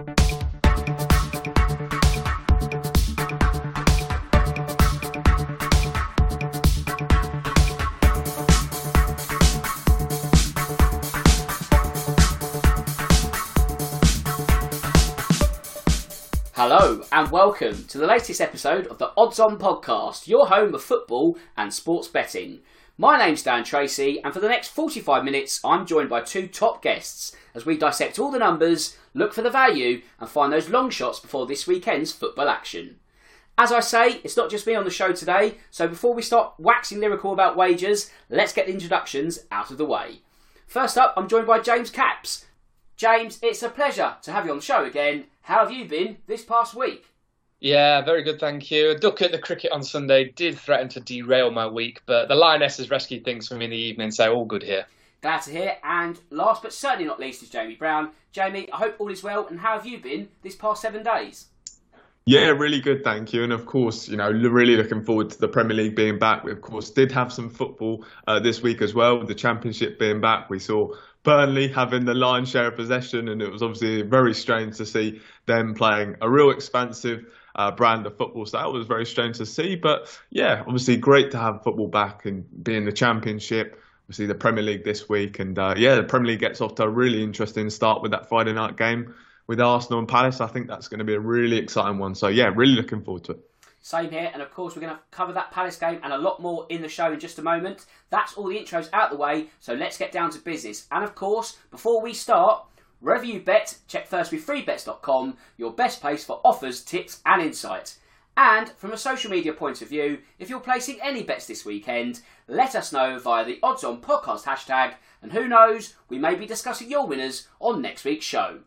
Hello and welcome to the latest episode of the Odds On podcast, your home of football and sports betting. My name's Dan Tracey, and for the next 45 minutes, I'm joined by two top guests as we dissect all the numbers, look for the value, and find those long shots before this weekend's football action. As I say, it's not just me on the show today, so before we start waxing lyrical about wagers, let's get the introductions out of the way. First up, I'm joined by James Capps. James, it's a pleasure to have you on the show again. How have you been this past week? Yeah, very good, thank you. A duck at the cricket on Sunday did threaten to derail my week, but the Lionesses rescued things for me in the evening, so all good here. Glad to hear. And last but certainly not least is Jamie Brown. Jamie, I hope all is well. And how have you been this past seven days? Yeah, really good, thank you. And of course, you know, really looking forward to the Premier League being back. We, of course, did have some football uh, this week as well, with the Championship being back. We saw Burnley having the lion's share of possession, and it was obviously very strange to see them playing a real expansive uh, brand of football. So that was very strange to see. But yeah, obviously great to have football back and be in the Championship. Obviously the Premier League this week, and uh, yeah, the Premier League gets off to a really interesting start with that Friday night game with Arsenal and Palace. I think that's going to be a really exciting one. So yeah, really looking forward to it. Same here, and of course, we're going to cover that Palace game and a lot more in the show in just a moment. That's all the intros out the way, so let's get down to business. And of course, before we start, Wherever you bet, check first with freebets.com, your best place for offers, tips, and insights. And from a social media point of view, if you're placing any bets this weekend, let us know via the Odds On Podcast hashtag, and who knows, we may be discussing your winners on next week's show.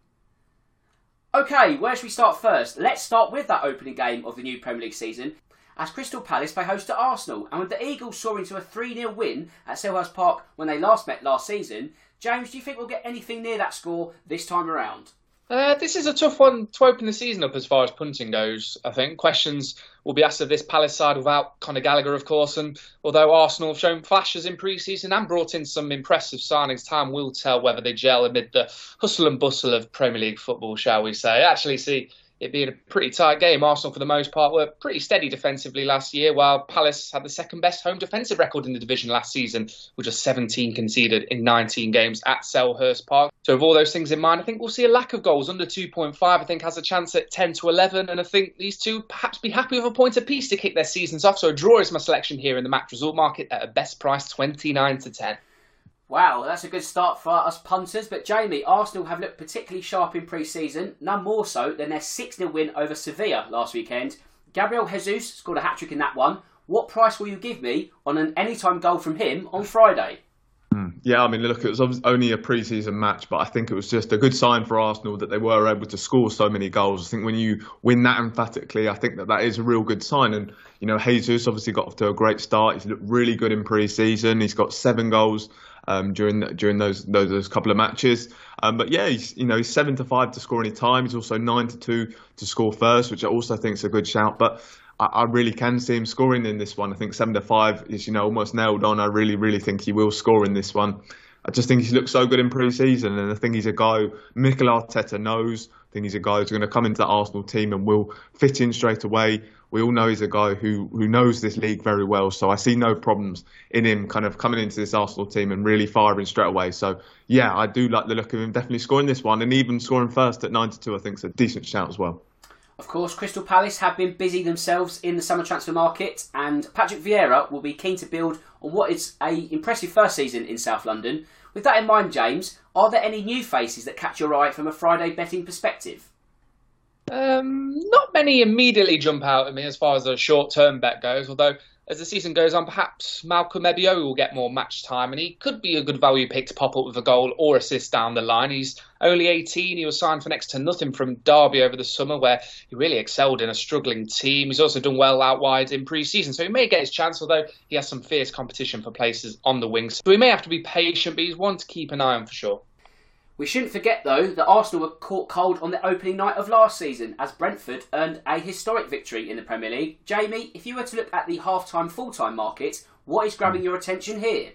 Okay, where should we start first? Let's start with that opening game of the new Premier League season as Crystal Palace play host to Arsenal. And with the Eagles soaring to a 3 0 win at Selhurst Park when they last met last season, James, do you think we'll get anything near that score this time around? Uh, this is a tough one to open the season up as far as punting goes. I think questions will be asked of this Palace side without Conor Gallagher, of course. And although Arsenal have shown flashes in pre-season and brought in some impressive signings, time will tell whether they gel amid the hustle and bustle of Premier League football, shall we say? Actually, see it being a pretty tight game. Arsenal, for the most part, were pretty steady defensively last year, while Palace had the second best home defensive record in the division last season, with just 17 conceded in 19 games at Selhurst Park. So, with all those things in mind, I think we'll see a lack of goals under 2.5. I think has a chance at 10 to 11, and I think these two perhaps be happy with a point apiece to kick their seasons off. So, a draw is my selection here in the match result market at a best price 29 to 10. Wow, that's a good start for us punters. But Jamie, Arsenal have looked particularly sharp in pre-season, none more so than their 6 0 win over Sevilla last weekend. Gabriel Jesus scored a hat trick in that one. What price will you give me on an anytime goal from him on Friday? Hmm. Yeah, I mean, look, it was only a pre-season match, but I think it was just a good sign for Arsenal that they were able to score so many goals. I think when you win that emphatically, I think that that is a real good sign. And you know, Jesus obviously got off to a great start. He's looked really good in pre-season. He's got seven goals um, during during those, those, those couple of matches. Um, but yeah, he's you know he's seven to five to score any time. He's also nine to two to score first, which I also think is a good shout. But I, I, really can see him scoring in this one. I think seven to five is you know almost nailed on. I really really think he will score in this one. I just think he's looked so good in pre-season, and I think he's a guy Mikel Arteta knows. I think he's a guy who's going to come into the Arsenal team and will fit in straight away we all know he's a guy who who knows this league very well. So I see no problems in him kind of coming into this Arsenal team and really firing straight away. So yeah, I do like the look of him definitely scoring this one and even scoring first at 92. I think is a decent shout as well. Of course, Crystal Palace have been busy themselves in the summer transfer market, and Patrick Vieira will be keen to build on what is a impressive first season in South London. With that in mind, James, are there any new faces that catch your eye from a Friday betting perspective? Um, not many immediately jump out at me as far as a short-term bet goes. Although as the season goes on, perhaps Malcolm Ebiowei will get more match time, and he could be a good value pick to pop up with a goal or assist down the line. He's only 18. He was signed for next to nothing from Derby over the summer, where he really excelled in a struggling team. He's also done well out wide in pre-season, so he may get his chance. Although he has some fierce competition for places on the wings, so we may have to be patient. But he's one to keep an eye on for sure. We shouldn't forget, though, that Arsenal were caught cold on the opening night of last season as Brentford earned a historic victory in the Premier League. Jamie, if you were to look at the half time, full time market, what is grabbing your attention here?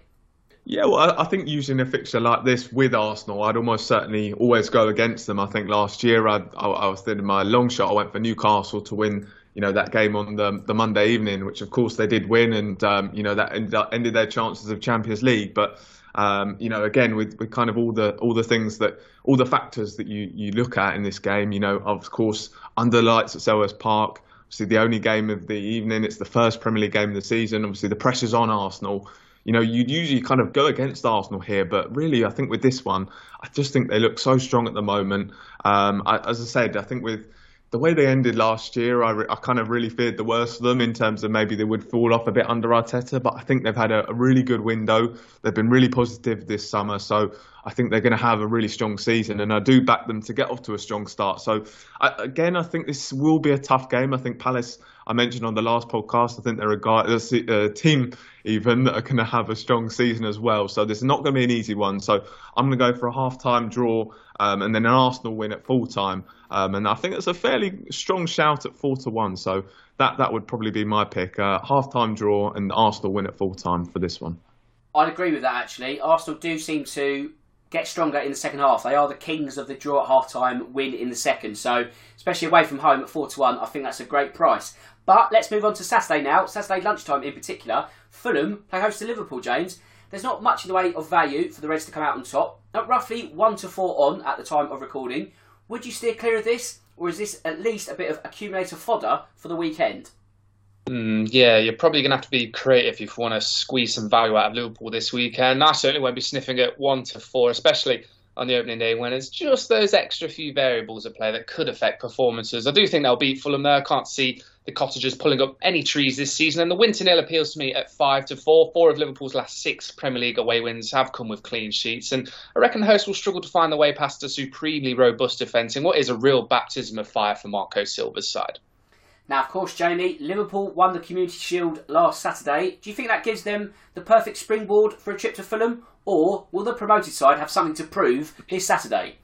Yeah, well, I think using a fixture like this with Arsenal, I'd almost certainly always go against them. I think last year I, I, I was thinking my long shot. I went for Newcastle to win, you know, that game on the, the Monday evening, which of course they did win, and um, you know that ended, ended their chances of Champions League. But um, you know, again with, with kind of all the all the things that all the factors that you you look at in this game, you know, of course under lights at Selhurst Park. Obviously, the only game of the evening. It's the first Premier League game of the season. Obviously, the pressure's on Arsenal you know, you'd usually kind of go against Arsenal here, but really, I think with this one, I just think they look so strong at the moment. Um, I, as I said, I think with the way they ended last year, I, re- I, kind of really feared the worst of them in terms of maybe they would fall off a bit under Arteta. But I think they've had a, a really good window. They've been really positive this summer, so I think they're going to have a really strong season. And I do back them to get off to a strong start. So I, again, I think this will be a tough game. I think Palace. I mentioned on the last podcast, I think they're a, guy, a team even that are going to have a strong season as well. So this is not going to be an easy one. So I'm going to go for a half-time draw um, and then an Arsenal win at full time. Um, and I think it's a fairly strong shout at four to one. So that that would probably be my pick. Uh, half time draw and Arsenal win at full time for this one. I'd agree with that actually. Arsenal do seem to get stronger in the second half. They are the kings of the draw at half time, win in the second. So especially away from home at four to one, I think that's a great price. But let's move on to Saturday now. Saturday lunchtime in particular. Fulham play host to Liverpool, James. There's not much in the way of value for the Reds to come out on top. At roughly 1 to 4 on at the time of recording, would you steer clear of this? Or is this at least a bit of accumulator fodder for the weekend? Mm, yeah, you're probably going to have to be creative if you want to squeeze some value out of Liverpool this weekend. I certainly won't be sniffing at 1 to 4, especially on the opening day when it's just those extra few variables at play that could affect performances. I do think they'll beat Fulham there. I can't see the Cottagers pulling up any trees this season. And the win to nil appeals to me at five to four. Four of Liverpool's last six Premier League away wins have come with clean sheets, and I reckon the hosts will struggle to find the way past a supremely robust defence in what is a real baptism of fire for Marco Silva's side. Now, of course, Jamie, Liverpool won the Community Shield last Saturday. Do you think that gives them the perfect springboard for a trip to Fulham, or will the promoted side have something to prove this Saturday?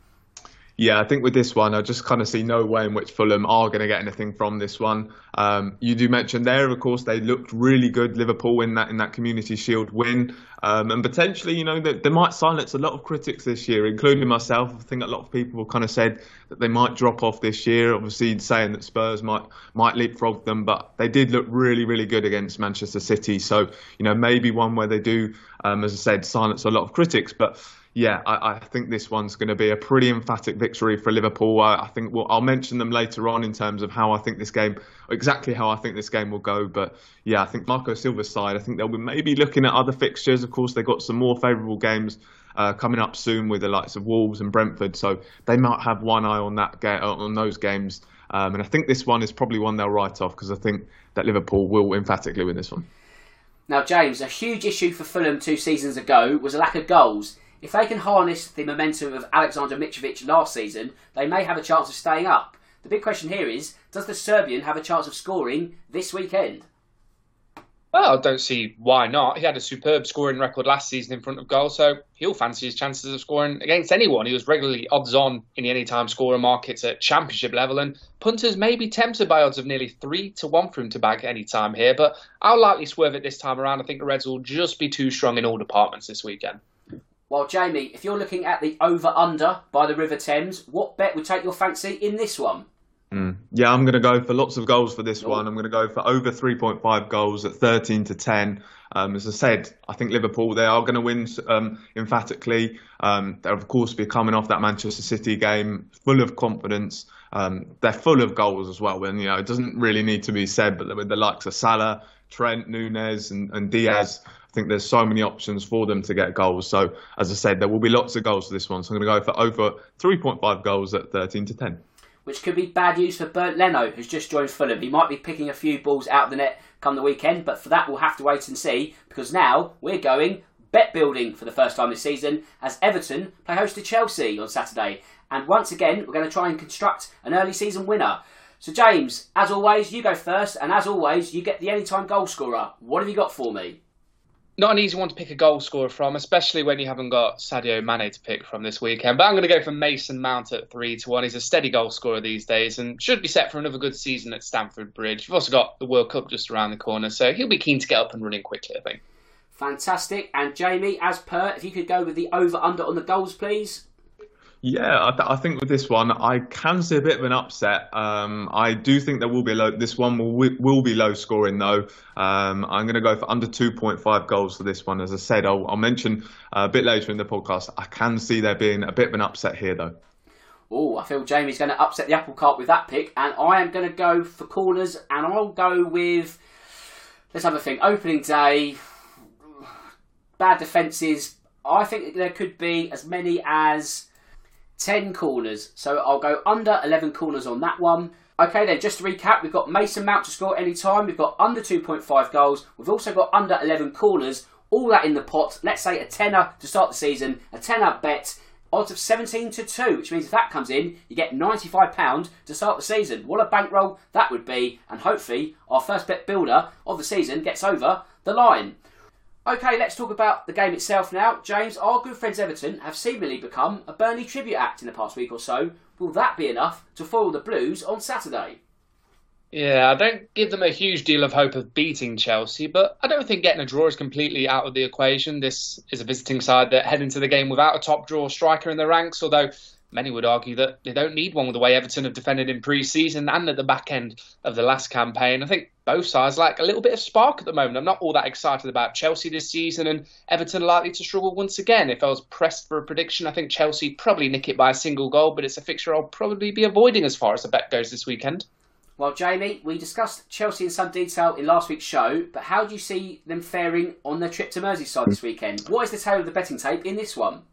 Yeah, I think with this one, I just kind of see no way in which Fulham are going to get anything from this one. Um, you do mention there, of course, they looked really good. Liverpool in that in that Community Shield win, um, and potentially, you know, they, they, might silence a lot of critics this year, including myself. I think a lot of people kind of said that they might drop off this year. Obviously, saying that Spurs might might leapfrog them, but they did look really, really good against Manchester City. So, you know, maybe one where they do, um, as I said, silence a lot of critics, but yeah, I, I, think this one's going to be a pretty emphatic victory for Liverpool. I, I think we'll, I'll mention them later on in terms of how I think this game, exactly how I think this game will go. But yeah, I think Marco Silva's side, I think they'll be maybe looking at other fixtures. Of course, they've got some more favourable games uh, coming up soon with the likes of Wolves and Brentford, so they might have one eye on that ga- on those games. Um, and I think this one is probably one they'll write off because I think that Liverpool will emphatically win this one. Now, James, a huge issue for Fulham two seasons ago was a lack of goals. If they can harness the momentum of Alexander Mitrovic last season, they may have a chance of staying up. The big question here is does the Serbian have a chance of scoring this weekend? Well, I don't see why not. He had a superb scoring record last season in front of goal, so he'll fancy his chances of scoring against anyone. He was regularly odds on in the anytime scorer markets at championship level, and punters may be tempted by odds of nearly three to one for him to bag any time here, but I'll likely swerve it this time around. I think the Reds will just be too strong in all departments this weekend. Well, Jamie, if you're looking at the over under by the River Thames, what bet would take your fancy in this one? Mm. Yeah, I'm going to go for lots of goals for this one. I'm going to go for over 3.5 goals at 13 to 10. Um, as I said, I think Liverpool they are going to win um, emphatically. Um, they'll of course be coming off that Manchester City game full of confidence. Um, they're full of goals as well, and you know it doesn't really need to be said, but with the likes of Salah, Trent, Nunez, and, and Diaz think there's so many options for them to get goals. So, as I said, there will be lots of goals for this one. So, I'm going to go for over 3.5 goals at 13 to 10. Which could be bad news for Bernd Leno, who's just joined Fulham. He might be picking a few balls out of the net come the weekend, but for that, we'll have to wait and see because now we're going bet building for the first time this season as Everton play host to Chelsea on Saturday. And once again, we're going to try and construct an early season winner. So, James, as always, you go first, and as always, you get the anytime goal scorer. What have you got for me? Not an easy one to pick a goal scorer from, especially when you haven't got Sadio Mane to pick from this weekend. But I'm going to go for Mason Mount at three to one. He's a steady goal scorer these days and should be set for another good season at Stamford Bridge. You've also got the World Cup just around the corner, so he'll be keen to get up and running quickly. I think. Fantastic. And Jamie, as per, if you could go with the over under on the goals, please. Yeah, I, th- I, think with this one, I can see a bit of an upset. Um, I do think there will be a low. This one will will be low scoring though. Um, I'm going to go for under 2.5 goals for this one. As I said, I'll, I'll mention a bit later in the podcast. I can see there being a bit of an upset here though. Oh, I feel Jamie's going to upset the apple cart with that pick, and I am going to go for corners, and I'll go with. Let's have a think. Opening day, bad defences. I think there could be as many as 10 corners. So I'll go under 11 corners on that one. Okay, then just to recap, we've got Mason Mount to score any time. We've got under 2.5 goals. We've also got under 11 corners. All that in the pot. Let's say a tenner to start the season, a tenner bet. Odds of 17 to 2, which means if that comes in, you get £95 to start the season. What a bankroll that would be, and hopefully our first bet builder of the season gets over the line. Okay, let's talk about the game itself now. James, our good friends Everton have seemingly become a Burnley tribute act in the past week or so. Will that be enough to foil the Blues on Saturday? Yeah, I don't give them a huge deal of hope of beating Chelsea, but I don't think getting a draw is completely out of the equation. This is a visiting side that head into the game without a top draw striker in the ranks, although Many would argue that they don't need one with the way Everton have defended in pre-season and at the back end of the last campaign. I think both sides like a little bit of spark at the moment. I'm not all that excited about Chelsea this season, and Everton are likely to struggle once again. If I was pressed for a prediction, I think Chelsea probably nick it by a single goal, but it's a fixture I'll probably be avoiding as far as the bet goes this weekend. Well, Jamie, we discussed Chelsea in some detail in last week's show, but how do you see them faring on their trip to Merseyside this weekend? What is the tale of the betting tape in this one?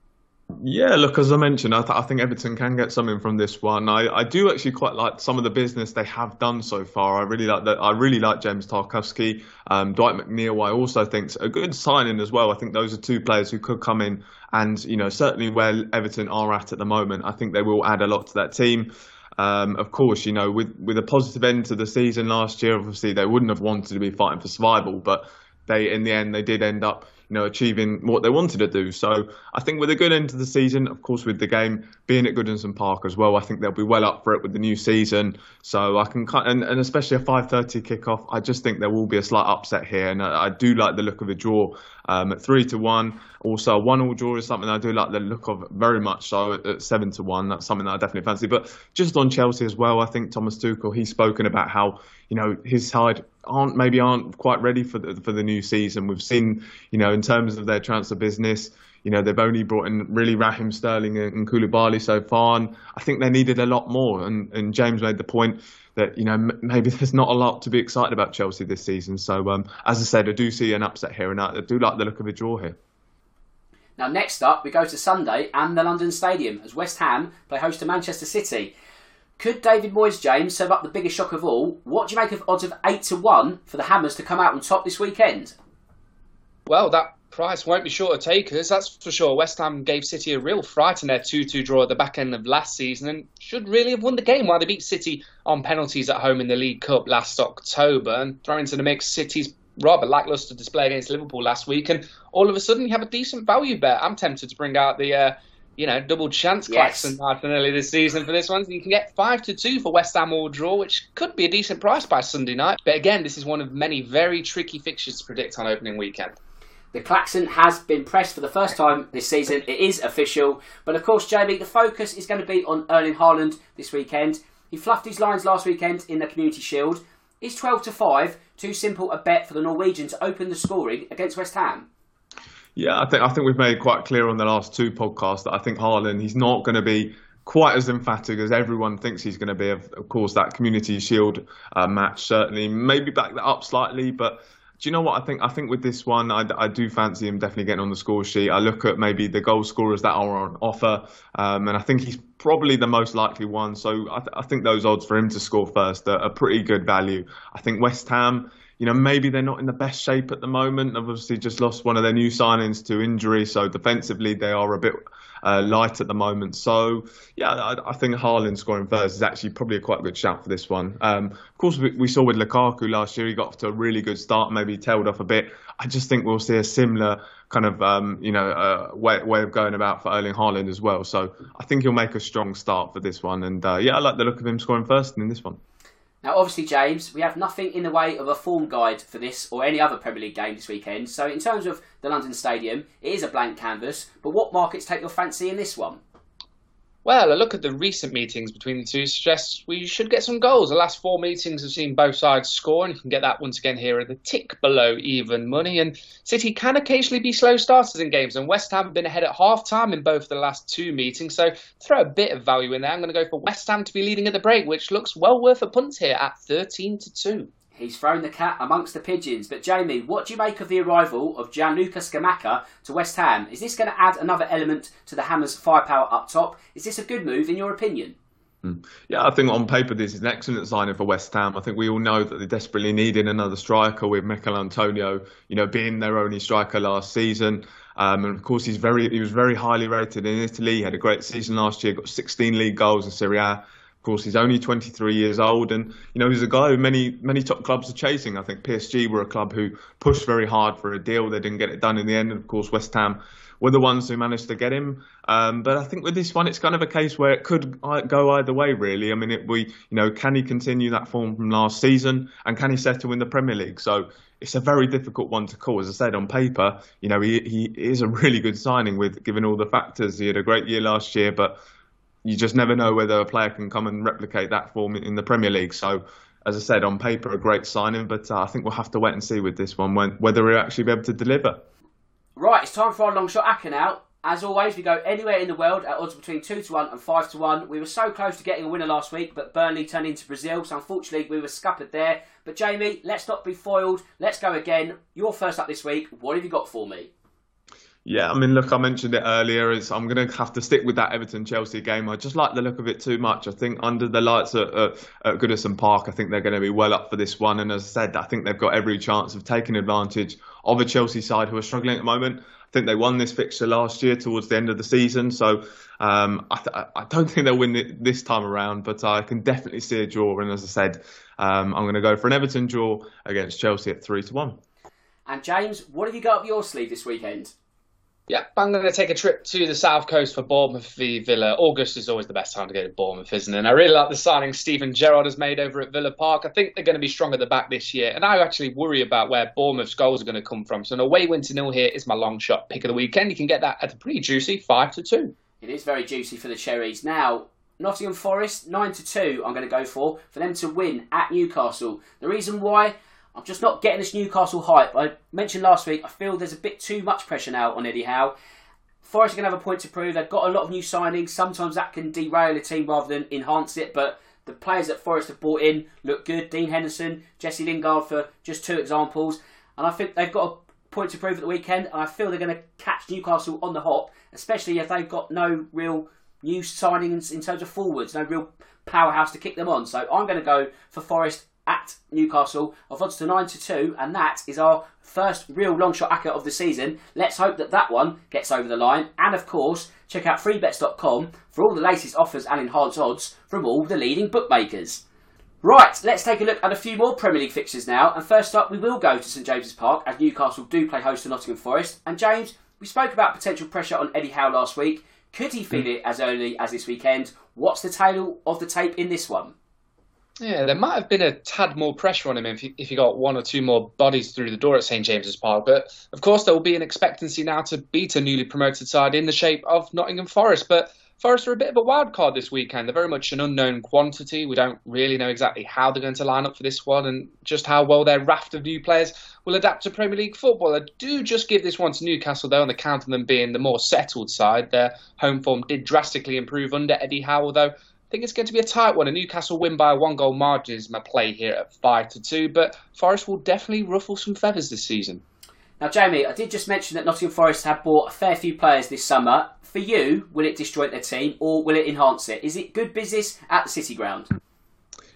Yeah, look, as I mentioned, I, th- I, think Everton can get something from this one. I, I do actually quite like some of the business they have done so far. I really like that. I really like James Tarkowski, um, Dwight McNeil. I also think a good signing as well. I think those are two players who could come in and you know certainly where Everton are at at the moment. I think they will add a lot to that team. Um, of course, you know with with a positive end to the season last year, obviously they wouldn't have wanted to be fighting for survival, but they in the end they did end up know, achieving what they wanted to do. So I think with a good end to the season, of course, with the game being at Goodison Park as well, I think they'll be well up for it with the new season. So I can, and, and especially a 5:30 kickoff, I just think there will be a slight upset here, and I, I do like the look of a draw um, at three to one. Also, a one all draw is something I do like the look of very much so at, at seven to one. That's something that I definitely fancy. But just on Chelsea as well, I think Thomas Tuchel he's spoken about how you know his side aren't maybe aren't quite ready for the for the new season. We've seen you know in terms of their transfer business. You know, they've only brought in really Raheem Sterling and Koulibaly so far, and I think they needed a lot more. And, and James made the point that, you know, m- maybe there's not a lot to be excited about Chelsea this season. So, um, as I said, I do see an upset here, and I do like the look of a draw here. Now, next up, we go to Sunday and the London Stadium as West Ham play host to Manchester City. Could David Moyes James serve up the biggest shock of all? What do you make of odds of 8 to 1 for the Hammers to come out on top this weekend? Well, that price won't be short of takers, that's for sure. West Ham gave City a real fright in their 2 2 draw at the back end of last season and should really have won the game while they beat City on penalties at home in the League Cup last October. And throw into the mix City's rather lacklustre display against Liverpool last week, and all of a sudden you have a decent value bet. I'm tempted to bring out the. Uh, you know, double chance yes. Claxon Martinelli this season for this one. You can get five to two for West Ham or draw, which could be a decent price by Sunday night. But again, this is one of many very tricky fixtures to predict on opening weekend. The klaxon has been pressed for the first time this season. It is official. But of course, Jamie, the focus is going to be on Erling Haaland this weekend. He fluffed his lines last weekend in the Community Shield. Is 12 to 5 too simple a bet for the Norwegian to open the scoring against West Ham? Yeah, I think I think we've made quite clear on the last two podcasts that I think Haaland he's not going to be quite as emphatic as everyone thinks he's going to be. Of, course, that Community Shield uh, match certainly maybe back that up slightly, but do you know what I think? I think with this one, I, I do fancy him definitely getting on the score sheet. I look at maybe the goal scorers that are on offer, um, and I think he's probably the most likely one. So I, th- I think those odds for him to score first are, are pretty good value. I think West Ham you know, maybe they're not in the best shape at the moment. Obviously, just lost one of their new signings to injury, so defensively they are a bit uh, light at the moment. So, yeah, I, I, think Haaland scoring first is actually probably a quite good shout for this one. Um, of course, we, we, saw with Lukaku last year, he got off to a really good start, maybe tailed off a bit. I just think we'll see a similar kind of, um, you know, uh, way, way of going about for Erling Haaland as well. So I think he'll make a strong start for this one. And uh, yeah, I like the look of him scoring first in this one. Now, obviously, James, we have nothing in the way of a form guide for this or any other Premier League game this weekend. So, in terms of the London Stadium, it is a blank canvas. But what markets take your fancy in this one? Well, a look at the recent meetings between the two suggests we should get some goals. The last four meetings have seen both sides score, and you can get that once again here at the tick below even money. And City can occasionally be slow starters in games, and West Ham have been ahead at half time in both the last two meetings. So throw a bit of value in there. I'm going to go for West Ham to be leading at the break, which looks well worth a punt here at 13 to 2. He's thrown the cat amongst the pigeons. But Jamie, what do you make of the arrival of Gianluca Scamacca to West Ham? Is this going to add another element to the Hammers' firepower up top? Is this a good move in your opinion? Hmm. Yeah, I think on paper this is an excellent signing for West Ham. I think we all know that they desperately needed another striker with Michail Antonio, you know, being their only striker last season. Um, and of course, he's very he was very highly rated in Italy. He had a great season last year, got 16 league goals in Serie A. Of course, he's only 23 years old, and you know he's a guy who many many top clubs are chasing. I think PSG were a club who pushed very hard for a deal. They didn't get it done in the end, and of course West Ham were the ones who managed to get him. Um, but I think with this one, it's kind of a case where it could go either way, really. I mean, it, we you know can he continue that form from last season, and can he settle in the Premier League? So it's a very difficult one to call. As I said on paper, you know he he is a really good signing with given all the factors. He had a great year last year, but you just never know whether a player can come and replicate that form in the Premier League. So, as I said, on paper, a great signing, but uh, I think we'll have to wait and see with this one when, whether he'll actually be able to deliver. Right, it's time for our long shot acca now. As always, we go anywhere in the world at odds between 2 to 1 and 5 to 1. We were so close to getting a winner last week, but Burnley turned into Brazil, so unfortunately we were scuppered there. But Jamie, let's not be foiled. Let's go again. You're first up this week. What have you got for me? Yeah, I mean, look, I mentioned it earlier. I'm going to have to stick with that Everton Chelsea game. I just like the look of it too much. I think under the lights at, at, at Goodison Park, I think they're going to be well up for this one. And as I said, I think they've got every chance of taking advantage of a Chelsea side who are struggling at the moment. I think they won this fixture last year towards the end of the season, so um, I, th- I, don't think they'll win it this time around. But I can definitely see a draw. And as I said, um, I'm going to go for an Everton draw against Chelsea at three to one. And James, what have you got up your sleeve this weekend? Yeah, I'm going to take a trip to the south coast for Bournemouth v Villa. August is always the best time to go to Bournemouth, isn't it? And I really like the signing Steven Gerrard has made over at Villa Park. I think they're going to be strong at the back this year, and I actually worry about where Bournemouth's goals are going to come from. So an away win to nil here is my long shot pick of the weekend. You can get that at a pretty juicy five to two. It is very juicy for the Cherries. Now, Nottingham Forest nine to two. I'm going to go for for them to win at Newcastle. The reason why I'm just not getting this Newcastle hype. I mentioned last week, I feel there's a bit too much pressure now on Eddie Howe. Forest are going to have a point to prove. They've got a lot of new signings. Sometimes that can derail a team rather than enhance it, but the players that Forest have brought in look good. Dean Henderson, Jesse Lingard for just two examples. And I think they've got a point to prove at the weekend, and I feel they're going to catch Newcastle on the hop, especially if they've got no real new signings in terms of forwards, no real powerhouse to kick them on. So I'm going to go for Forest at Newcastle of odds to 9 to 2, and that is our first real long shot acca of the season. Let's hope that that one gets over the line. And of course, check out freebets.com for all the latest offers and enhanced odds from all the leading bookmakers. Right, let's take a look at a few more Premier League fixtures now. And first up, we will go to St James's Park as Newcastle do play host to Nottingham Forest. And James, we spoke about potential pressure on Eddie Howe last week. Could he feel hmm. it as early as this weekend? What's the tale of the tape in this one? Yeah, there might have been a tad more pressure on him if he, if he got one or two more bodies through the door at St James's Park. But of course, there will be an expectancy now to beat a newly promoted side in the shape of Nottingham Forest. But Forest are a bit of a wild card this weekend. They're very much an unknown quantity. We don't really know exactly how they're going to line up for this one and just how well their raft of new players will adapt to Premier League football. I do just give this one to Newcastle, though, on account of them being the more settled side. Their home form did drastically improve under Eddie Howe, though think it's going to be a tight one. A Newcastle win by a one goal margin is my play here at 5 to 2, but Forest will definitely ruffle some feathers this season. Now, Jamie, I did just mention that Nottingham Forest have bought a fair few players this summer. For you, will it disjoint their team or will it enhance it? Is it good business at the City Ground?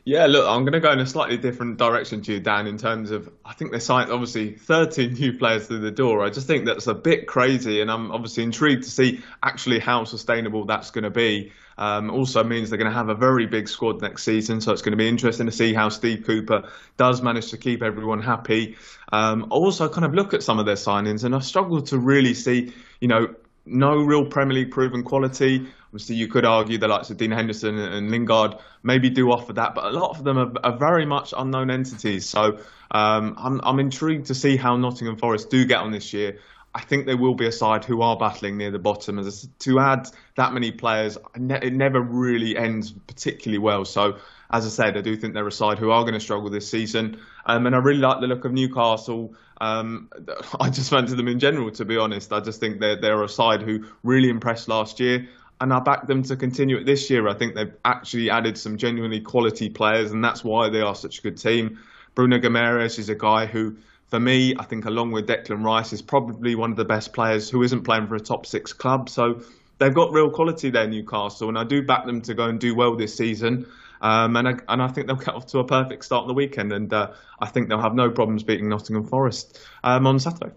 Yeah, look, I'm going to go in a slightly different direction to you, Dan, in terms of I think they signed obviously 13 new players through the door. I just think that's a bit crazy, and I'm obviously intrigued to see actually how sustainable that's going to be. Um, also means they're going to have a very big squad next season, so it's going to be interesting to see how Steve Cooper does manage to keep everyone happy. Um, also, kind of look at some of their signings, and I've struggled to really see, you know, no real Premier League proven quality. Obviously, you could argue the likes of Dean Henderson and Lingard maybe do offer that, but a lot of them are, are very much unknown entities. So um, I'm, I'm intrigued to see how Nottingham Forest do get on this year. I think there will be a side who are battling near the bottom. As to add that many players, it never really ends particularly well. So, as I said, I do think they're a side who are going to struggle this season. Um, and I really like the look of Newcastle. Um, I just fancy them in general, to be honest. I just think they're, they're a side who really impressed last year. And I back them to continue it this year. I think they've actually added some genuinely quality players, and that's why they are such a good team. Bruno Guimaraes is a guy who for me, I think along with Declan Rice is probably one of the best players who isn't playing for a top six club. So they've got real quality there, Newcastle, and I do back them to go and do well this season. Um, and I, and I think they'll get off to a perfect start on the weekend, and uh, I think they'll have no problems beating Nottingham Forest um, on Saturday.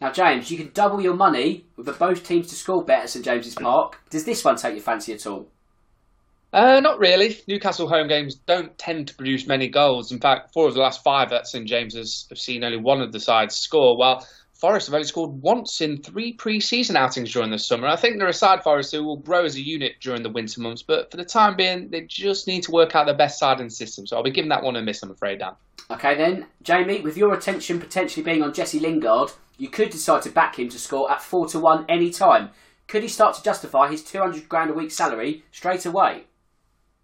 Now, James, you can double your money with both teams to score bet at St James's Park. Does this one take your fancy at all? Uh, not really. Newcastle home games don't tend to produce many goals. In fact, four of the last five at St James's have seen only one of the sides score, while Forest have only scored once in three pre-season outings during the summer. I think they're a side Forest who will grow as a unit during the winter months, but for the time being, they just need to work out their best side and system. So I'll be giving that one a miss, I'm afraid, Dan. Okay then, Jamie, with your attention potentially being on Jesse Lingard, you could decide to back him to score at four to one any time. Could he start to justify his 200 grand a week salary straight away?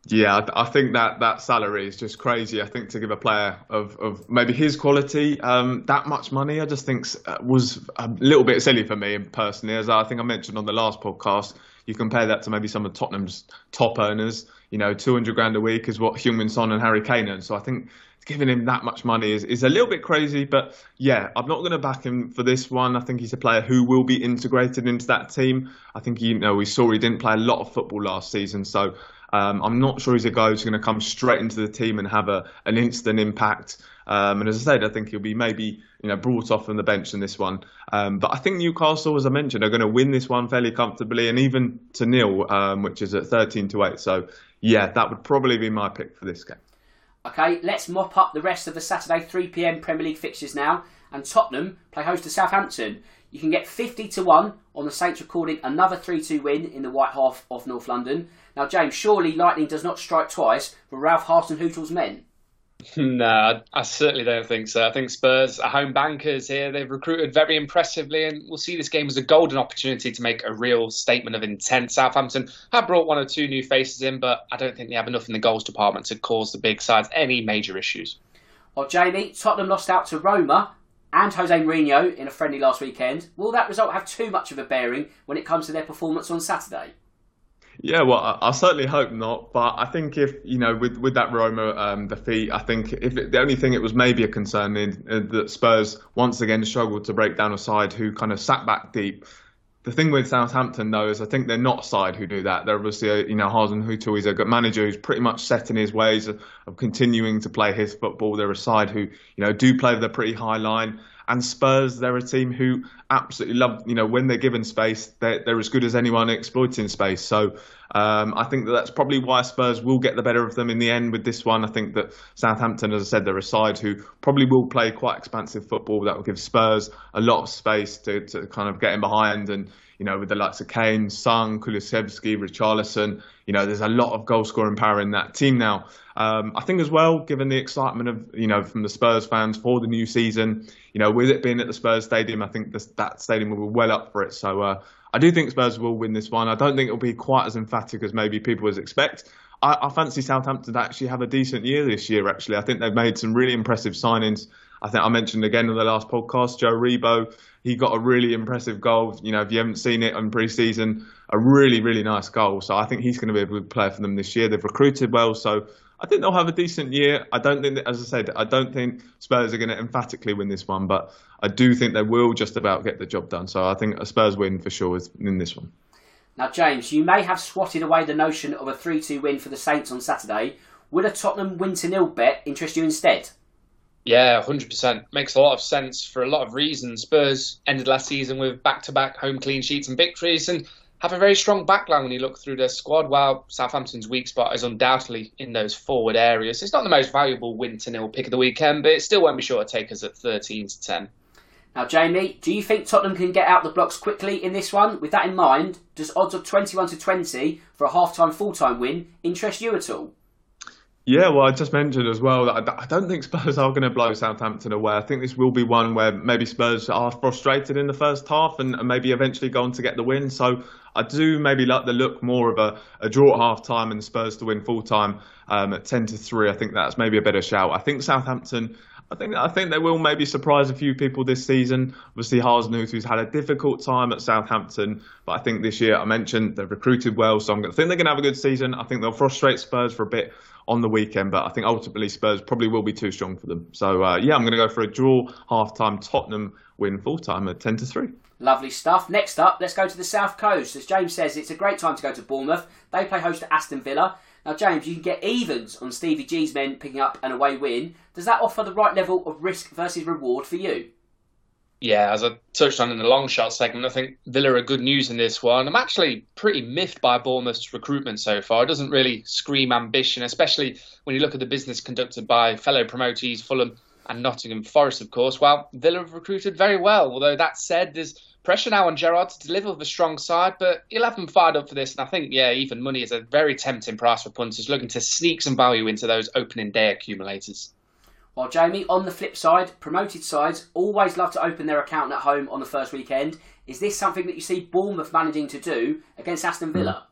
Yeah, I think that that salary is just crazy. I think to give a player of, of maybe his quality um, that much money, I just think uh, was a little bit silly for me personally. As I think I mentioned on the last podcast, you compare that to maybe some of Tottenham's top earners. You know, 200 grand a week is what Heung-min and Harry Kane earn. So I think giving him that much money is, is a little bit crazy. But yeah, I'm not going to back him for this one. I think he's a player who will be integrated into that team. I think you know we saw he didn't play a lot of football last season, so um, I'm not sure he's a guy who's going to come straight into the team and have a, an instant impact. Um, and as I said, I think he'll be maybe you know brought off from the bench in this one. Um, but I think Newcastle, as I mentioned, are going to win this one fairly comfortably and even to nil, um, which is at 13 to 8. So yeah, that would probably be my pick for this game. Okay, let's mop up the rest of the Saturday 3 pm Premier League fixtures now. And Tottenham play host to Southampton. You can get 50 to 1 on the Saints recording another 3 2 win in the white half of North London. Now, James, surely lightning does not strike twice for Ralph Hasenhüttl's men. No, I certainly don't think so. I think Spurs are home bankers here. They've recruited very impressively, and we'll see this game as a golden opportunity to make a real statement of intent. Southampton have brought one or two new faces in, but I don't think they have enough in the goals department to cause the big sides any major issues. Well, Jamie, Tottenham lost out to Roma and Jose Mourinho in a friendly last weekend. Will that result have too much of a bearing when it comes to their performance on Saturday? Yeah, well, I, I, certainly hope not. But I think if you know, with with that Roma um, defeat, I think if it, the only thing it was maybe a concern in uh, that Spurs once again struggled to break down a side who kind of sat back deep. The thing with Southampton though is I think they're not a side who do that. They're obviously a, you know Hasenhüttl is a good manager who's pretty much set in his ways of, of continuing to play his football. They're a side who you know do play with a pretty high line. And Spurs, they're a team who absolutely love, you know, when they're given space, they're, they're as good as anyone exploiting space. So um, I think that that's probably why Spurs will get the better of them in the end with this one. I think that Southampton, as I said, they're a side who probably will play quite expansive football that will give Spurs a lot of space to, to kind of get in behind and, you know, with the likes of Kane, Son, Kulusevski, Richarlison, you know, there's a lot of goal scoring power in that team now. Um, I think as well, given the excitement of you know from the Spurs fans for the new season, you know, with it being at the Spurs Stadium, I think this, that stadium will be well up for it. So uh, I do think Spurs will win this one. I don't think it'll be quite as emphatic as maybe people would expect. I, I fancy Southampton to actually have a decent year this year. Actually, I think they've made some really impressive signings. I think I mentioned again in the last podcast, Joe Aribo. he got a really impressive goal. You know, if you haven't seen it in pre-season, a really, really nice goal. So I think he's going to be a good player for them this year. They've recruited well, so I think they'll have a decent year. I don't think, that, as I said, I don't think Spurs are going to emphatically win this one, but I do think they will just about get the job done. So I think a Spurs win for sure is in this one. Now, James, you may have swatted away the notion of a 3 2 win for the Saints on Saturday. Would a Tottenham win to nil bet interest you instead? Yeah, 100%. Makes a lot of sense for a lot of reasons. Spurs ended last season with back to back home clean sheets and victories, and have a very strong backline when you look through their squad, while Southampton's weak spot is undoubtedly in those forward areas. It's not the most valuable win to nil pick of the weekend, but it still won't be sure to take us at 13 to 10. Now, Jamie, do you think Tottenham can get out the blocks quickly in this one? With that in mind, does odds of 21 to 20 for a half time, full time win interest you at all? Yeah, well, I just mentioned as well that I don't think Spurs are going to blow Southampton away. I think this will be one where maybe Spurs are frustrated in the first half and, and maybe eventually go on to get the win. So I do maybe like the look more of a, a draw at half time and Spurs to win full time um, at 10 to 3. I think that's maybe a better shout. I think Southampton. I think I think they will maybe surprise a few people this season. Obviously, Hasenhüttl, who's had a difficult time at Southampton, but I think this year I mentioned they've recruited well, so I'm going to think they're going to have a good season. I think they'll frustrate Spurs for a bit on the weekend, but I think ultimately Spurs probably will be too strong for them. So uh, yeah, I'm going to go for a draw half time. Tottenham win full time at 10 to 3. Lovely stuff. Next up, let's go to the South Coast. As James says, it's a great time to go to Bournemouth. They play host to Aston Villa. Now, James, you can get evens on Stevie G's men picking up an away win. Does that offer the right level of risk versus reward for you? Yeah, as I touched on in the long shot segment, I think Villa are good news in this one. I'm actually pretty miffed by Bournemouth's recruitment so far. It doesn't really scream ambition, especially when you look at the business conducted by fellow promotees Fulham and Nottingham Forest, of course. Well, Villa have recruited very well, although that said, there's pressure now on Gerrard to deliver with a strong side, but he'll have them fired up for this. And I think, yeah, even money is a very tempting price for punters looking to sneak some value into those opening day accumulators. While Jamie, on the flip side, promoted sides always love to open their account at home on the first weekend. Is this something that you see Bournemouth managing to do against Aston Villa?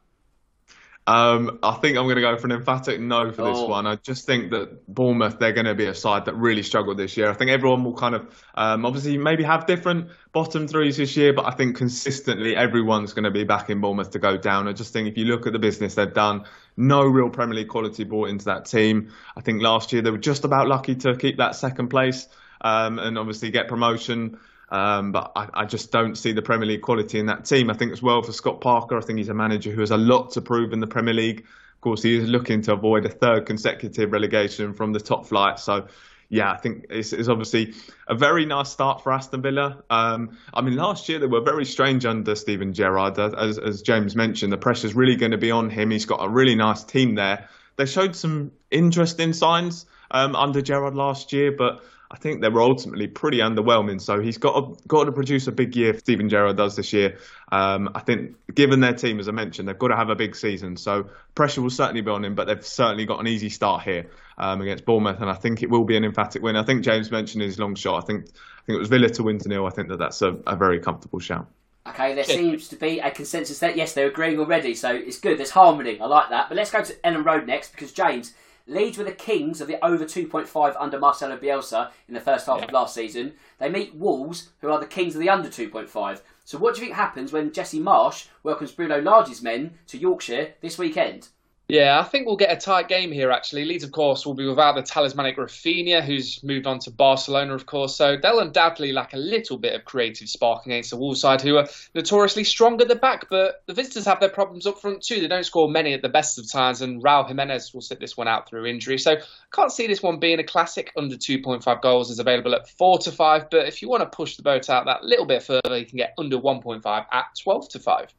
Um, I think I'm going to go for an emphatic no for this oh. one. I just think that Bournemouth, they're going to be a side that really struggled this year. I think everyone will kind of, um, obviously, maybe have different bottom threes this year, but I think consistently everyone's going to be back in Bournemouth to go down. I just think if you look at the business they've done, no real Premier League quality brought into that team. I think last year they were just about lucky to keep that second place um, and obviously get promotion. Um, but I, I, just don't see the Premier League quality in that team. I think as well for Scott Parker. I think he's a manager who has a lot to prove in the Premier League. Of course, he is looking to avoid a third consecutive relegation from the top flight. So, yeah, I think it's, it's obviously a very nice start for Aston Villa. Um, I mean, last year they were very strange under Steven Gerrard. As, as James mentioned, the pressure's really going to be on him. He's got a really nice team there. They showed some interesting signs um, under Gerrard last year, but I think they were ultimately pretty underwhelming. So he's got to, got to produce a big year. Steven Gerrard does this year. Um, I think, given their team, as I mentioned, they've got to have a big season. So pressure will certainly be on him, but they've certainly got an easy start here um, against Bournemouth, and I think it will be an emphatic win. I think James mentioned his long shot. I think I think it was Villa to win to nil. I think that that's a, a very comfortable shout. Okay, there seems to be a consensus that yes, they're agreeing already, so it's good. There's harmony. I like that. But let's go to Elland Road next because James Leeds were the kings of the over 2.5 under Marcelo Bielsa in the first half yeah. of last season. They meet Wolves, who are the kings of the under 2.5. So, what do you think happens when Jesse Marsch welcomes Bruno Lage's men to Yorkshire this weekend? Yeah, I think we'll get a tight game here, actually. Leeds, of course, will be without the talismanic Raphinha, who's moved on to Barcelona, of course. So they'll undoubtedly lack a little bit of creative spark against the Wolves side, who are notoriously strong at the back. But the visitors have their problems up front, too. They don't score many at the best of times, and Raul Jimenez will sit this one out through injury. So I can't see this one being a classic. Under 2.5 goals is available at 4 to 5. But if you want to push the boat out that little bit further, you can get under 1.5 at 12 to 5.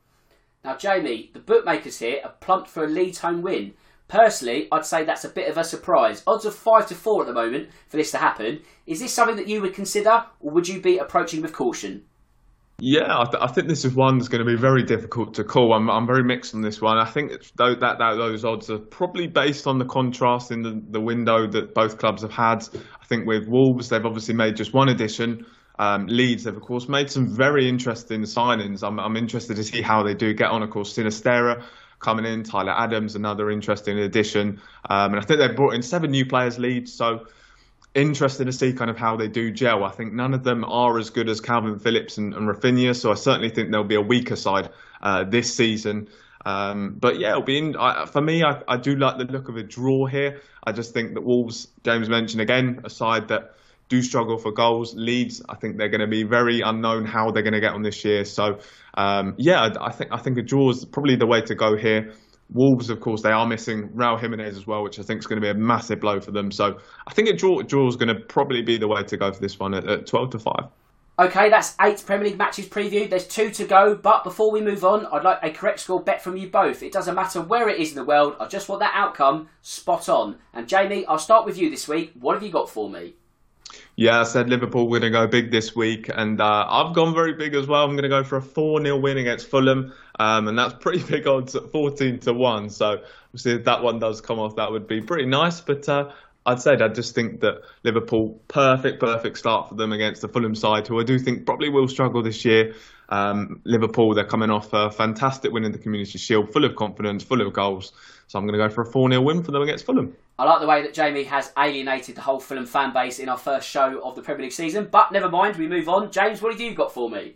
Now, Jamie, the bookmakers here are plumped for a Leeds home win. Personally, I'd say that's a bit of a surprise. Odds of 5 to 4 at the moment for this to happen. Is this something that you would consider, or would you be approaching with caution? Yeah, I, th- I, think this is one that's going to be very difficult to call. I'm, I'm very mixed on this one. I think that, that, that those odds are probably based on the contrast in the, the window that both clubs have had. I think with Wolves, they've obviously made just one addition. Um, Leeds have, of course, made some very interesting signings. I'm, I'm interested to see how they do get on. Of course, Sinisterra coming in. Tyler Adams, another interesting addition. Um, and I think they've brought in seven new players Leeds. So interesting to see kind of how they do gel. I think none of them are as good as Kalvin Phillips and, and Raphinha. So I certainly think there'll be a weaker side uh, this season. Um, but yeah, it'll be in, I, for me. I, I do like the look of a draw here. I just think that Wolves, James mentioned again, a side that do struggle for goals. Leeds, I think they're going to be very unknown how they're going to get on this year. So um, yeah, I think I think a draw is probably the way to go here. Wolves, of course, they are missing Raul Jimenez as well, which I think is going to be a massive blow for them. So I think a draw, draw is going to probably be the way to go for this one at, at 12 to 5. Okay, that's eight Premier League matches previewed. There's two to go, but before we move on, I'd like a correct score bet from you both. It doesn't matter where it is in the world, I just want that outcome spot on. And Jamie, I'll start with you this week. What have you got for me? Yeah, I said Liverpool were going to go big this week, and uh, I've gone very big as well. I'm going to go for a 4 0 win against Fulham, um, and that's pretty big odds at 14 to 1. So, obviously, if that one does come off, that would be pretty nice. But uh, I'd say I just think that Liverpool, perfect, perfect start for them against the Fulham side, who I do think probably will struggle this year. Um, Liverpool, they're coming off a fantastic win in the Community Shield, full of confidence, full of goals. So I'm going to go for a 4 0 win for them against Fulham. I like the way that Jamie has alienated the whole Fulham fan base in our first show of the Premier League season. But never mind, we move on. James, what have you got for me?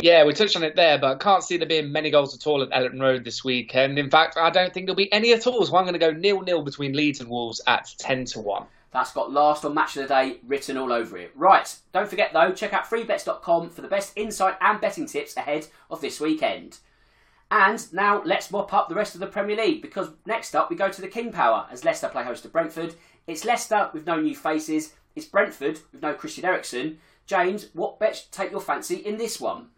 Yeah, we touched on it there, but I can't see there being many goals at all at Elland Road this weekend. In fact, I don't think there'll be any at all. So I'm going to go nil-nil between Leeds and Wolves at 10 to 1. That's got last on match of the day written all over it. Right, don't forget though, check out freebets.com for the best insight and betting tips ahead of this weekend. And now let's mop up the rest of the Premier League because next up we go to the King Power as Leicester play host to Brentford. It's Leicester with no new faces. It's Brentford with no Christian Eriksen. James, what bets take your fancy in this one?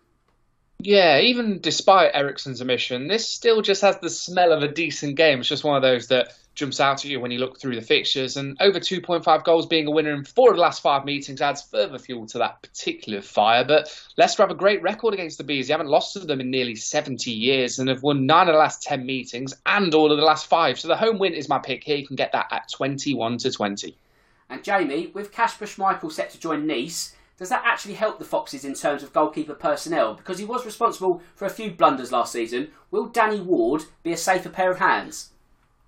Yeah, even despite Eriksen's omission, this still just has the smell of a decent game. It's just one of those that jumps out at you when you look through the fixtures. And over 2.5 goals being a winner in four of the last five meetings adds further fuel to that particular fire. But Leicester have a great record against the Bees. They haven't lost to them in nearly 70 years and have won nine of the last 10 meetings and all of the last five. So the home win is my pick here. You can get that at 21 to 20. And Jamie, with Kasper Schmeichel set to join Nice, does that actually help the Foxes in terms of goalkeeper personnel? Because he was responsible for a few blunders last season. Will Danny Ward be a safer pair of hands?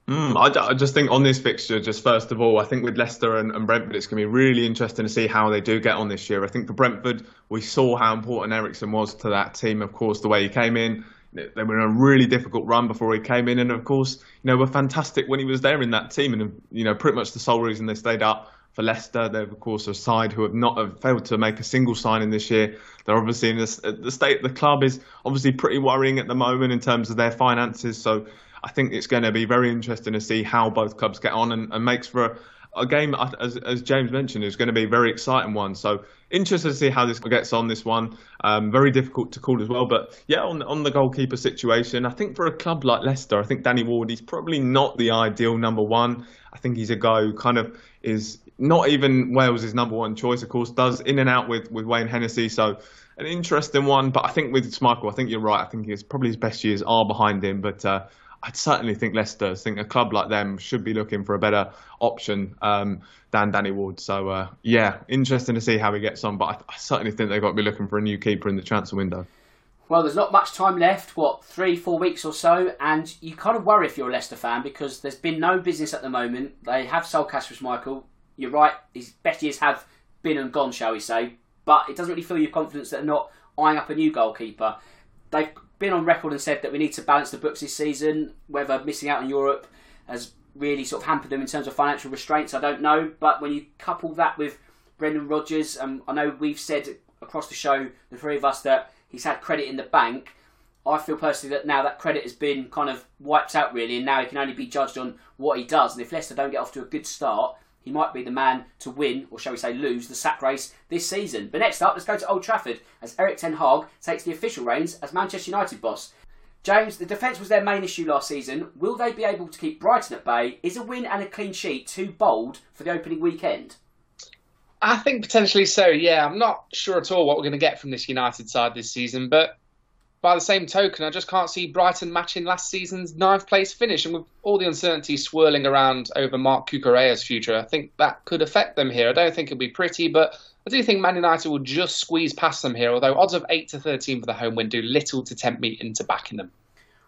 Mm, I, I, just think on this fixture, just first of all, I think with Leicester and, and Brentford, it's going to be really interesting to see how they do get on this year. I think for Brentford, we saw how important Eriksen was to that team. Of course, the way he came in, they were in a really difficult run before he came in, and of course, you know, were fantastic when he was there in that team, and you know, pretty much the sole reason they stayed up for Leicester. They're of course a side who have not have failed to make a single signing this year. They're obviously in this, the state of the club is obviously pretty worrying at the moment in terms of their finances. So I think it's going to be very interesting to see how both clubs get on and, and makes for a, a game, as, as, James mentioned, is going to be a very exciting one. So interested to see how this gets on. This one, um, very difficult to call as well. But yeah, on on the goalkeeper situation, I think for a club like Leicester, I think Danny Ward, he's probably not the ideal number one. I think he's a guy who kind of is not even Wales' number one choice. Of course, does in and out with with Wayne Hennessy. So an interesting one. But I think with Schmeichel, I think you're right. I think his probably his best years are behind him. But uh, I'd certainly think Leicester, I think a club like them should be looking for a better option um, than Danny Ward. So, uh, yeah, interesting to see how he gets on, but I, I certainly think they've got to be looking for a new keeper in the transfer window. Well, there's not much time left, what, three, four weeks or so, and you kind of worry if you're a Leicester fan because there's been no business at the moment. They have sold Kasper Schmeichel. You're right, his best years have been and gone, shall we say, but it doesn't really fill your confidence that they're not eyeing up a new goalkeeper. They've been on record and said that we need to balance the books this season. Whether missing out on Europe has really sort of hampered them in terms of financial restraints, I don't know. But when you couple that with Brendan Rodgers, and um, I know we've said across the show, the three of us, that he's had credit in the bank. I feel personally that now that credit has been kind of wiped out really, and now he can only be judged on what he does. And if Leicester don't get off to a good start, he might be the man to win, or shall we say lose, the sack race this season. But next up, let's go to Old Trafford as Erik Ten Hag takes the official reins as Manchester United boss. James, the defence was their main issue last season. Will they be able to keep Brighton at bay? Is a win and a clean sheet too bold for the opening weekend? I think potentially so, yeah. I'm not sure at all what we're going to get from this United side this season, but by the same token, I just can't see Brighton matching last season's ninth place finish. And with all the uncertainty swirling around over Marc Cucurella's future, I think that could affect them here. I don't think it'll be pretty, but I do think Man United will just squeeze past them here, although odds of 8 to 13 for the home win do little to tempt me into backing them.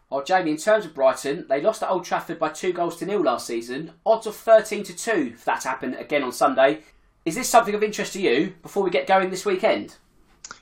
Well, Jamie, in terms of Brighton, they lost at Old Trafford by two goals to nil last season. Odds of 13 to 2 if that happened again on Sunday. Is this something of interest to you before we get going this weekend?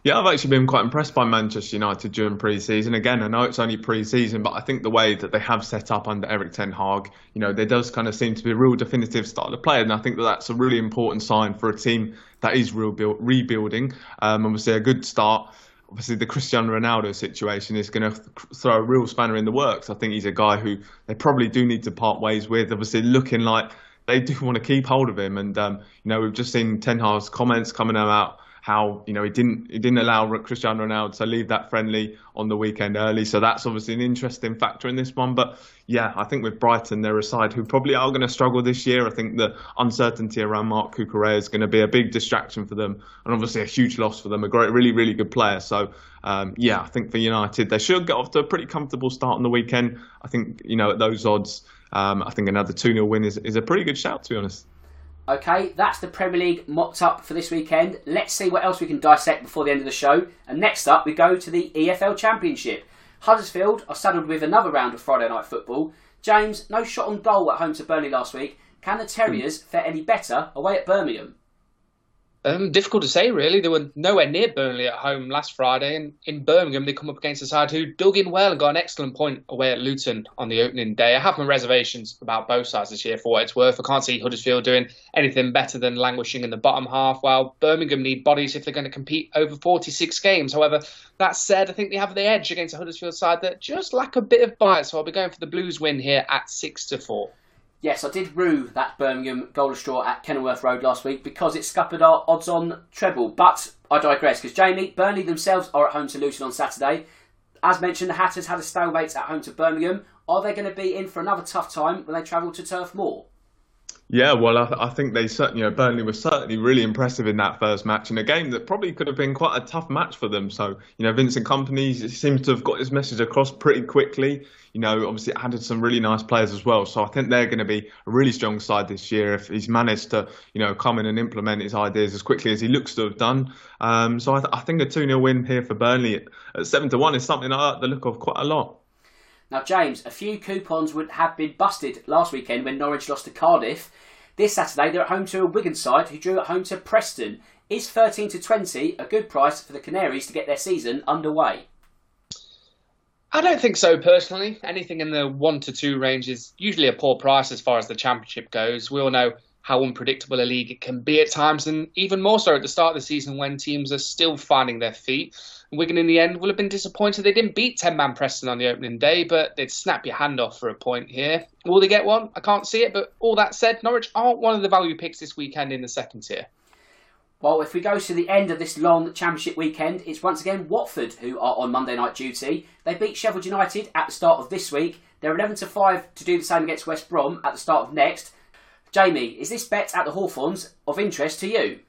Yeah, I've actually been quite impressed by Manchester United during pre-season. Again, I know it's only pre-season, but I think the way that they have set up under Erik Ten Hag, you know, there does kind of seem to be a real definitive style of play, and I think that that's a really important sign for a team that is real build, rebuilding. Um, obviously, a good start. Obviously, the Cristiano Ronaldo situation is going to throw a real spanner in the works. I think he's a guy who they probably do need to part ways with. Obviously, looking like they do want to keep hold of him, and um, you know, we've just seen Ten Hag's comments coming out how you know he didn't he didn't allow Cristiano Ronaldo to leave that friendly on the weekend early. So that's obviously an interesting factor in this one. But yeah, I think with Brighton, they're a side who probably are going to struggle this year. I think the uncertainty around Marc Cucurella is going to be a big distraction for them, and obviously a huge loss for them. A great, really, really good player. So um, yeah, I think for United, they should get off to a pretty comfortable start on the weekend. I think you know at those odds. Um, I think another 2 0 win is, is a pretty good shout, to be honest. Okay, that's the Premier League mocked up for this weekend. Let's see what else we can dissect before the end of the show. And next up, we go to the EFL Championship. Huddersfield are saddled with another round of Friday night football. James, no shot on goal at home to Burnley last week. Can the Terriers fare any better away at Birmingham? Um, difficult to say, really. They were nowhere near Burnley at home last Friday, and in Birmingham they come up against a side who dug in well and got an excellent point away at Luton on the opening day. I have my reservations about both sides this year, for what it's worth. I can't see Huddersfield doing anything better than languishing in the bottom half, while Birmingham need bodies if they're going to compete over 46 games. However, that said, I think they have the edge against a Huddersfield side that just lack a bit of bite, so I'll be going for the Blues win here at six to four. Yes, I did rue that Birmingham goal of straw at Kenilworth Road last week because it scuppered our odds on treble. But I digress because Jamie, Burnley themselves are at home to Luton on Saturday. As mentioned, the Hatters had a stalemate at home to Birmingham. Are they going to be in for another tough time when they travel to Turf Moor? Yeah, well, I, th- I, think they certainly, you know, Burnley was certainly really impressive in that first match in a game that probably could have been quite a tough match for them. So, you know, Vincent Kompany seems to have got his message across pretty quickly. You know, obviously added some really nice players as well. So I think they're going to be a really strong side this year if he's managed to, you know, come in and implement his ideas as quickly as he looks to have done. Um, so I, th- I, think a 2 0 win here for Burnley at, at 7 to 1 is something I like the look of quite a lot. Now, James, a few coupons would have been busted last weekend when Norwich lost to Cardiff. This Saturday, they're at home to a Wigan side who drew at home to Preston. Is 13 to 20 a good price for the Canaries to get their season underway? I don't think so personally. Anything in the one to two range is usually a poor price as far as the championship goes. We all know how unpredictable a league it can be at times, and even more so at the start of the season when teams are still finding their feet. Wigan, in the end, will have been disappointed they didn't beat 10 man Preston on the opening day, but they'd snap your hand off for a point here. Will they get one? I can't see it, but all that said, Norwich aren't one of the value picks this weekend in the second tier. Well, if we go to the end of this long championship weekend, it's once again Watford who are on Monday night duty. They beat Sheffield United at the start of this week. They're 11 to 5 to do the same against West Brom at the start of next. Jamie, is this bet at the Hawthorns of interest to you?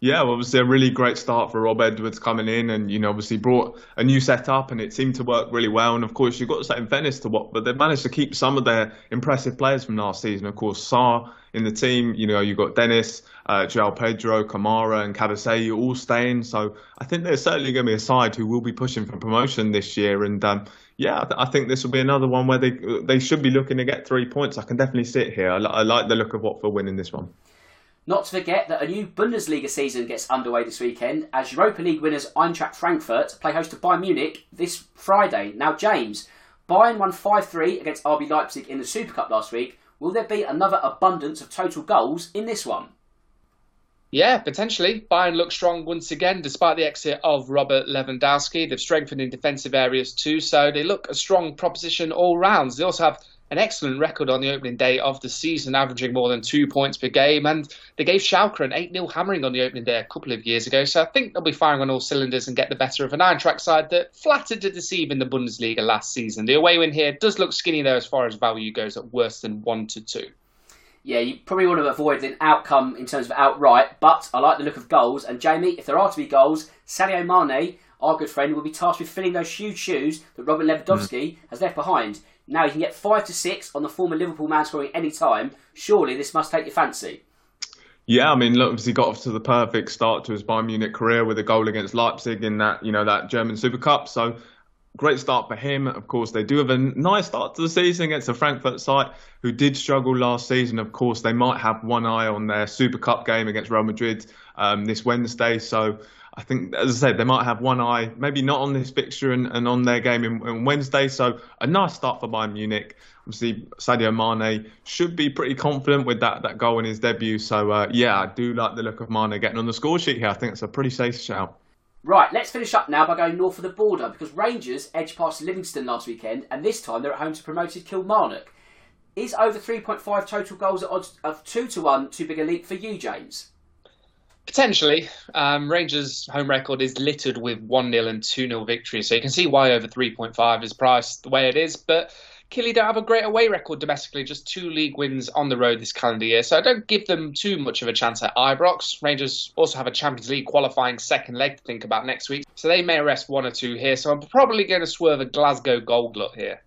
Yeah, well, obviously a really great start for Rob Edwards coming in, and you know obviously brought a new setup, and it seemed to work really well. And of course, you've got to say in to what, but they've managed to keep some of their impressive players from last season. Of course, Sarr in the team, you know, you've got Dennis, uh, João Pedro, Kamara, and Kabasele all staying. So I think there's certainly going to be a side who will be pushing for promotion this year, and um, yeah, I think this will be another one where they they should be looking to get three points. I can definitely sit here. I, I like the look of Watford winning this one. Not to forget that a new Bundesliga season gets underway this weekend as Europa League winners Eintracht Frankfurt play host to Bayern Munich this Friday. Now, James, Bayern won 5 3 against RB Leipzig in the Super Cup last week. Will there be another abundance of total goals in this one? Yeah, potentially. Bayern look strong once again, despite the exit of Robert Lewandowski. They've strengthened in defensive areas too, so they look a strong proposition all rounds. They also have an excellent record on the opening day of the season, averaging more than two points per game. And they gave Schalke an 8 0 hammering on the opening day a couple of years ago. So I think they'll be firing on all cylinders and get the better of an Eintracht side that flattered to deceive in the Bundesliga last season. The away win here does look skinny, though, as far as value goes at worse than 1 to 2. Yeah, you probably want to avoid an outcome in terms of outright, but I like the look of goals. And Jamie, if there are to be goals, Sadio Mane, our good friend, will be tasked with filling those huge shoes that Robert Lewandowski mm. has left behind. Now you can get five to six on the former Liverpool man scoring any time. Surely this must take your fancy. Yeah, I mean, look, obviously got off to the perfect start to his Bayern Munich career with a goal against Leipzig in that, you know, that German Super Cup. So great start for him. Of course, they do have a nice start to the season against the Frankfurt side, who did struggle last season. Of course, they might have one eye on their Super Cup game against Real Madrid um, this Wednesday. So I think, as I said, they might have one eye, maybe not on this fixture and, and on their game in, on Wednesday. So a nice start for Bayern Munich. Obviously, Sadio Mane should be pretty confident with that, that goal in his debut. So, uh, yeah, I do like the look of Mane getting on the score sheet here. I think it's a pretty safe shout. Right, let's finish up now by going north of the border because Rangers edged past Livingston last weekend and this time they're at home to promoted Kilmarnock. Is over 3.5 total goals at odds of 2 to 1 too big a leap for you, James? Potentially. Um, Rangers' home record is littered with 1 0 and 2 0 victories, so you can see why over 3.5 is priced the way it is. But Killie don't have a great away record domestically, just two league wins on the road this calendar year, so I don't give them too much of a chance at Ibrox. Rangers also have a Champions League qualifying second leg to think about next week, so they may arrest one or two here, so I'm probably going to swerve a Glasgow goal glut here.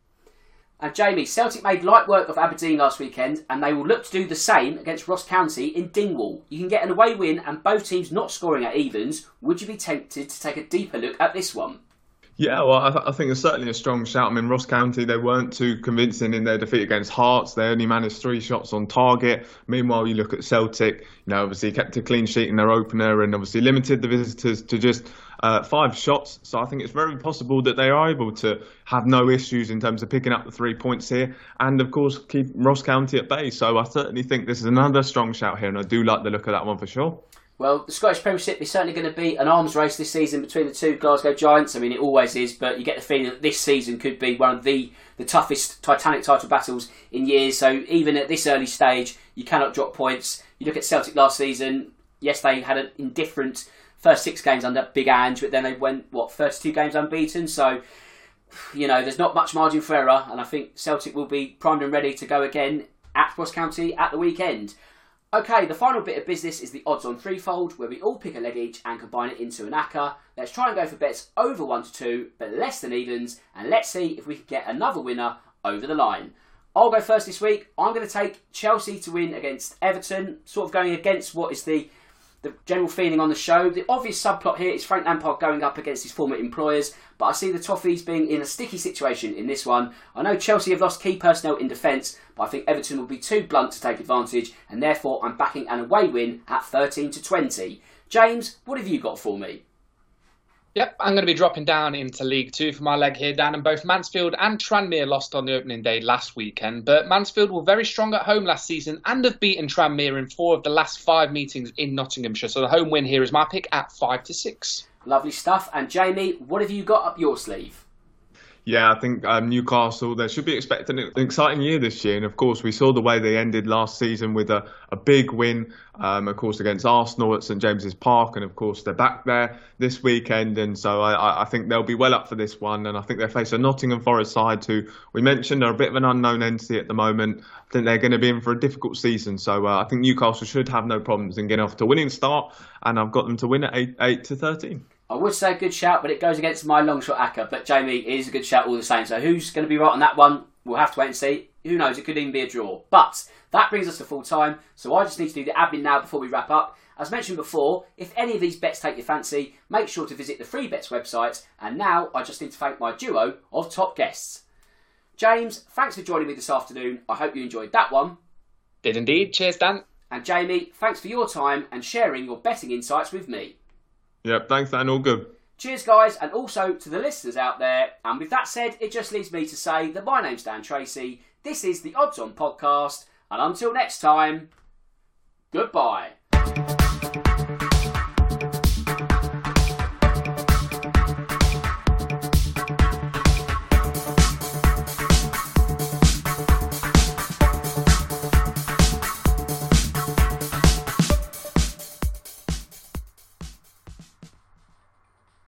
And Jamie, Celtic made light work of Aberdeen last weekend, and they will look to do the same against Ross County in Dingwall. You can get an away win and both teams not scoring at evens. Would you be tempted to take a deeper look at this one? Yeah, well, I, th- I, think it's certainly a strong shout. I mean, Ross County, they weren't too convincing in their defeat against Hearts. They only managed three shots on target. Meanwhile, you look at Celtic, you know, obviously kept a clean sheet in their opener and obviously limited the visitors to just uh, five shots. So I think it's very possible that they are able to have no issues in terms of picking up the three points here and, of course, keep Ross County at bay. So I certainly think this is another strong shout here, and I do like the look of that one for sure. Well, the Scottish Premiership is certainly going to be an arms race this season between the two Glasgow Giants. I mean, it always is, but you get the feeling that this season could be one of the, the toughest Titanic title battles in years. So even at this early stage, you cannot drop points. You look at Celtic last season. Yes, they had an indifferent first six games under Big Ange, but then they went what 32 games unbeaten. So you know, there's not much margin for error, and I think Celtic will be primed and ready to go again at Ross County at the weekend. Okay, the final bit of business is the odds on threefold, where we all pick a leg each and combine it into an ACCA. Let's try and go for bets over 1 to 2, but less than evens, and let's see if we can get another winner over the line. I'll go first this week. I'm going to take Chelsea to win against Everton, sort of going against what is the the general feeling on the show. The obvious subplot here is Frank Lampard going up against his former employers, but I see the Toffees being in a sticky situation in this one. I know Chelsea have lost key personnel in defence, but I think Everton will be too blunt to take advantage, and therefore I'm backing an away win at 13 to 20. James, what have you got for me? Yep, I'm going to be dropping down into League Two for my leg here, Dan. And both Mansfield and Tranmere lost on the opening day last weekend. But Mansfield were very strong at home last season and have beaten Tranmere in four of the last five meetings in Nottinghamshire. So the home win here is my pick at five to six. Lovely stuff. And Jamie, what have you got up your sleeve? Yeah, I think um, Newcastle, they should be expecting an exciting year this year. And of course, we saw the way they ended last season with a, a big win, um, of course, against Arsenal at St James's Park. And of course, they're back there this weekend. And so I, I think they'll be well up for this one. And I think they face a Nottingham Forest side who we mentioned are a bit of an unknown entity at the moment. I think they're going to be in for a difficult season. So uh, I think Newcastle should have no problems in getting off to a winning start. And I've got them to win at 8, 8 to 13. I would say a good shout, but it goes against my long shot ACCA. But Jamie is a good shout all the same. So who's going to be right on that one? We'll have to wait and see. Who knows? It could even be a draw. But that brings us to full time. So I just need to do the admin now before we wrap up. As mentioned before, if any of these bets take your fancy, make sure to visit the free bets website. And now I just need to thank my duo of top guests. James, thanks for joining me this afternoon. I hope you enjoyed that one. Did indeed. Cheers, Dan. And Jamie, thanks for your time and sharing your betting insights with me. Yep, thanks, Dan. All good. Cheers, guys, and also to the listeners out there. And with that said, it just leaves me to say that my name's Dan Tracey. This is the Odds On Podcast, and until next time, goodbye.